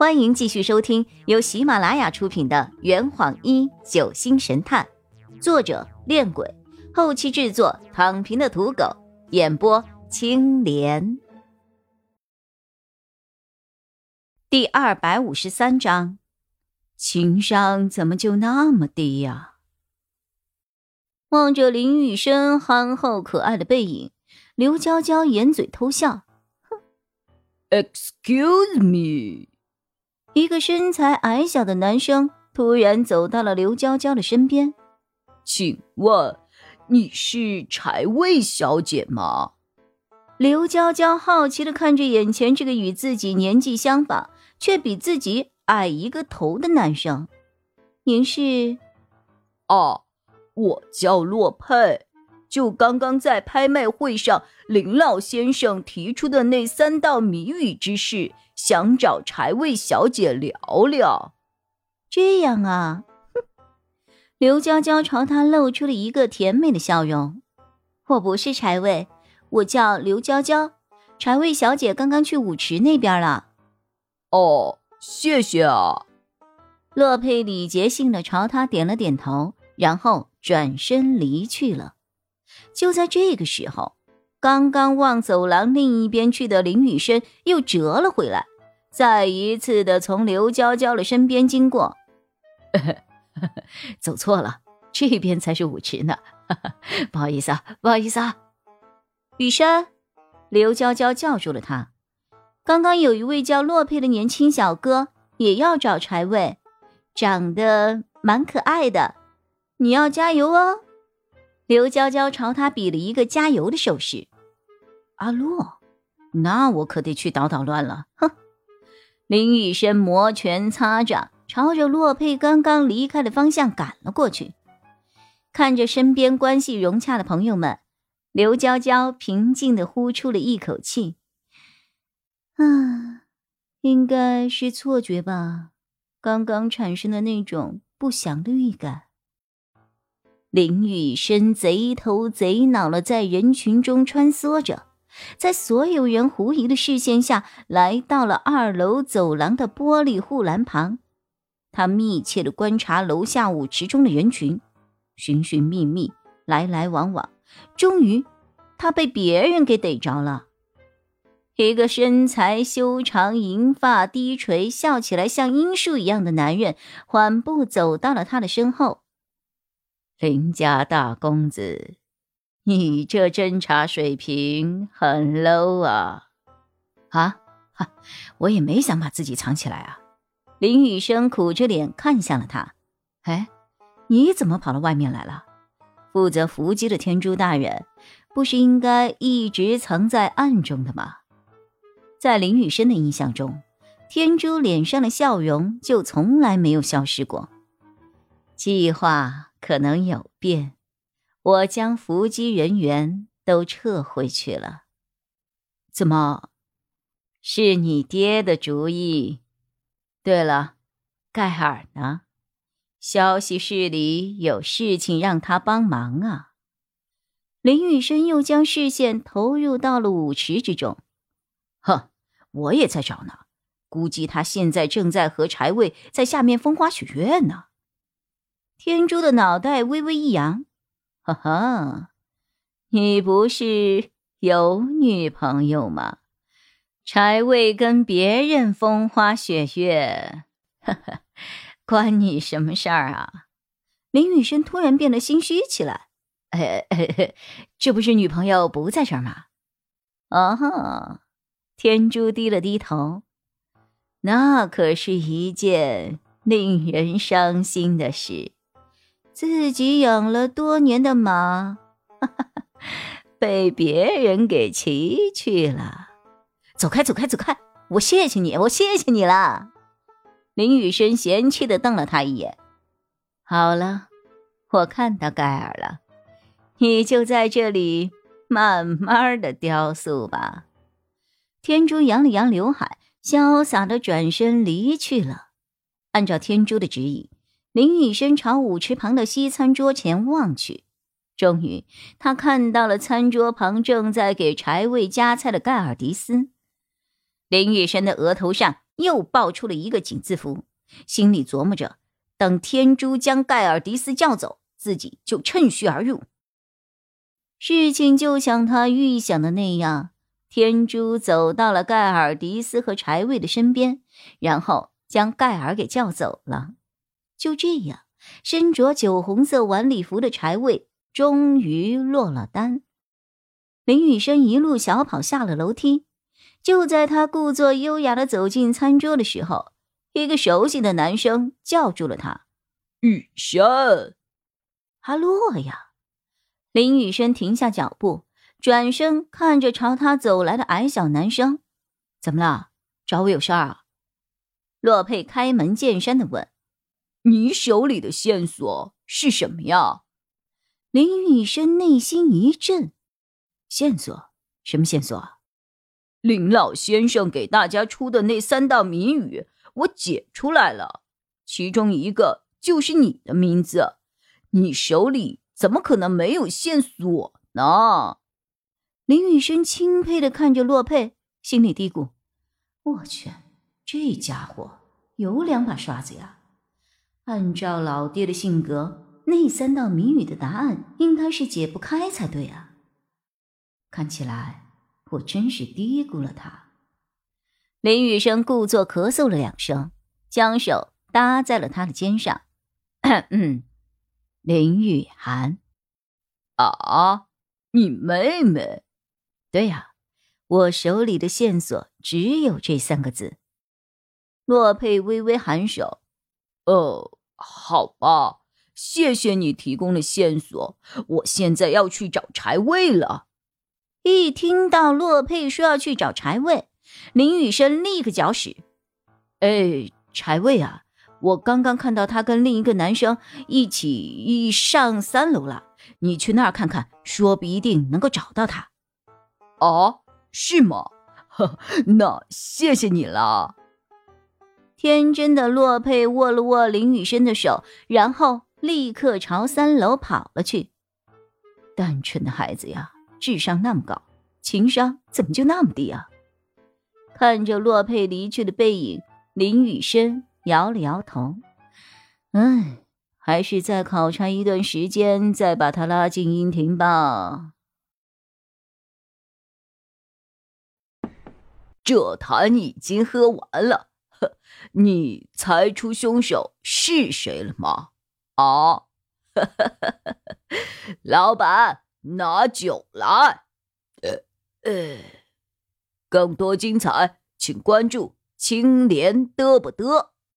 欢迎继续收听由喜马拉雅出品的《圆谎一九星神探》，作者：恋鬼，后期制作：躺平的土狗，演播：青莲。第二百五十三章，情商怎么就那么低呀？望着林雨生憨厚可爱的背影，刘娇娇掩嘴偷笑，哼，Excuse me。一个身材矮小的男生突然走到了刘娇娇的身边，请问你是柴卫小姐吗？刘娇娇好奇的看着眼前这个与自己年纪相仿却比自己矮一个头的男生。您是？哦，我叫洛佩，就刚刚在拍卖会上林老先生提出的那三道谜语之事。想找柴卫小姐聊聊，这样啊？哼！刘娇娇朝他露出了一个甜美的笑容。我不是柴卫，我叫刘娇娇。柴卫小姐刚刚去舞池那边了。哦，谢谢啊。洛佩礼节性的朝他点了点头，然后转身离去了。就在这个时候，刚刚往走廊另一边去的林雨生又折了回来。再一次的从刘娇娇的身边经过，走错了，这边才是舞池呢。不好意思啊，不好意思啊。雨生，刘娇娇叫住了他。刚刚有一位叫洛佩的年轻小哥也要找柴卫，长得蛮可爱的，你要加油哦。刘娇娇朝他比了一个加油的手势。阿洛，那我可得去捣捣乱了。哼。林雨生摩拳擦掌，朝着洛佩刚刚离开的方向赶了过去。看着身边关系融洽的朋友们，刘娇娇平静地呼出了一口气：“啊，应该是错觉吧？刚刚产生的那种不祥的预感。”林雨生贼头贼脑的在人群中穿梭着。在所有人狐疑的视线下，来到了二楼走廊的玻璃护栏旁。他密切的观察楼下舞池中的人群，寻寻觅觅，来来往往。终于，他被别人给逮着了。一个身材修长、银发低垂、笑起来像樱树一样的男人，缓步走到了他的身后。林家大公子。你这侦查水平很 low 啊！啊，哈，我也没想把自己藏起来啊。林雨生苦着脸看向了他。哎，你怎么跑到外面来了？负责伏击的天珠大人，不是应该一直藏在暗中的吗？在林雨生的印象中，天珠脸上的笑容就从来没有消失过。计划可能有变。我将伏击人员都撤回去了。怎么，是你爹的主意？对了，盖尔呢？消息室里有事情让他帮忙啊。林雨生又将视线投入到了舞池之中。哼，我也在找呢，估计他现在正在和柴卫在下面风花雪月呢。天珠的脑袋微微一扬。哈哈，你不是有女朋友吗？柴未跟别人风花雪月，哈哈，关你什么事儿啊？林雨生突然变得心虚起来。哎，这不是女朋友不在这儿吗？哦，天珠低了低头，那可是一件令人伤心的事。自己养了多年的马，哈哈，被别人给骑去了。走开，走开，走开！我谢谢你，我谢谢你了。林雨生嫌弃的瞪了他一眼。好了，我看到盖尔了，你就在这里慢慢的雕塑吧。天珠扬了扬刘海，潇洒的转身离去了。按照天珠的指引。林雨生朝舞池旁的西餐桌前望去，终于，他看到了餐桌旁正在给柴卫夹菜的盖尔迪斯。林雨生的额头上又爆出了一个井字符，心里琢磨着：等天珠将盖尔迪斯叫走，自己就趁虚而入。事情就像他预想的那样，天珠走到了盖尔迪斯和柴卫的身边，然后将盖尔给叫走了。就这样，身着酒红色晚礼服的柴卫终于落了单。林雨生一路小跑下了楼梯。就在他故作优雅的走进餐桌的时候，一个熟悉的男生叫住了他：“雨生，阿洛呀！”林雨生停下脚步，转身看着朝他走来的矮小男生：“怎么了？找我有事儿啊？”洛佩开门见山的问：“你手里的线索是什么呀？”林雨生内心一震：“线索？什么线索？”林老先生给大家出的那三道谜语，我解出来了，其中一个就是你的名字。你手里怎么可能没有线索呢？林雨生钦佩的看着洛佩，心里嘀咕：“我去，这家伙有两把刷子呀！按照老爹的性格，那三道谜语的答案应该是解不开才对啊。看起来……”我真是低估了他。林雨生故作咳嗽了两声，将手搭在了他的肩上。嗯，林雨涵，啊，你妹妹？对呀，我手里的线索只有这三个字。洛佩微微颔首。哦，好吧，谢谢你提供的线索。我现在要去找柴卫了。一听到洛佩说要去找柴卫，林雨生立刻搅屎。哎，柴卫啊，我刚刚看到他跟另一个男生一起上三楼了，你去那儿看看，说不一定能够找到他。哦，是吗？呵，那谢谢你了。天真的洛佩握了握林雨生的手，然后立刻朝三楼跑了去。单纯的孩子呀。智商那么高，情商怎么就那么低啊？看着洛佩离去的背影，林雨生摇了摇头。唉，还是再考察一段时间，再把他拉进阴庭吧。这坛已经喝完了，你猜出凶手是谁了吗？啊，老板。拿酒来，呃呃，更多精彩，请关注青莲嘚不嘚。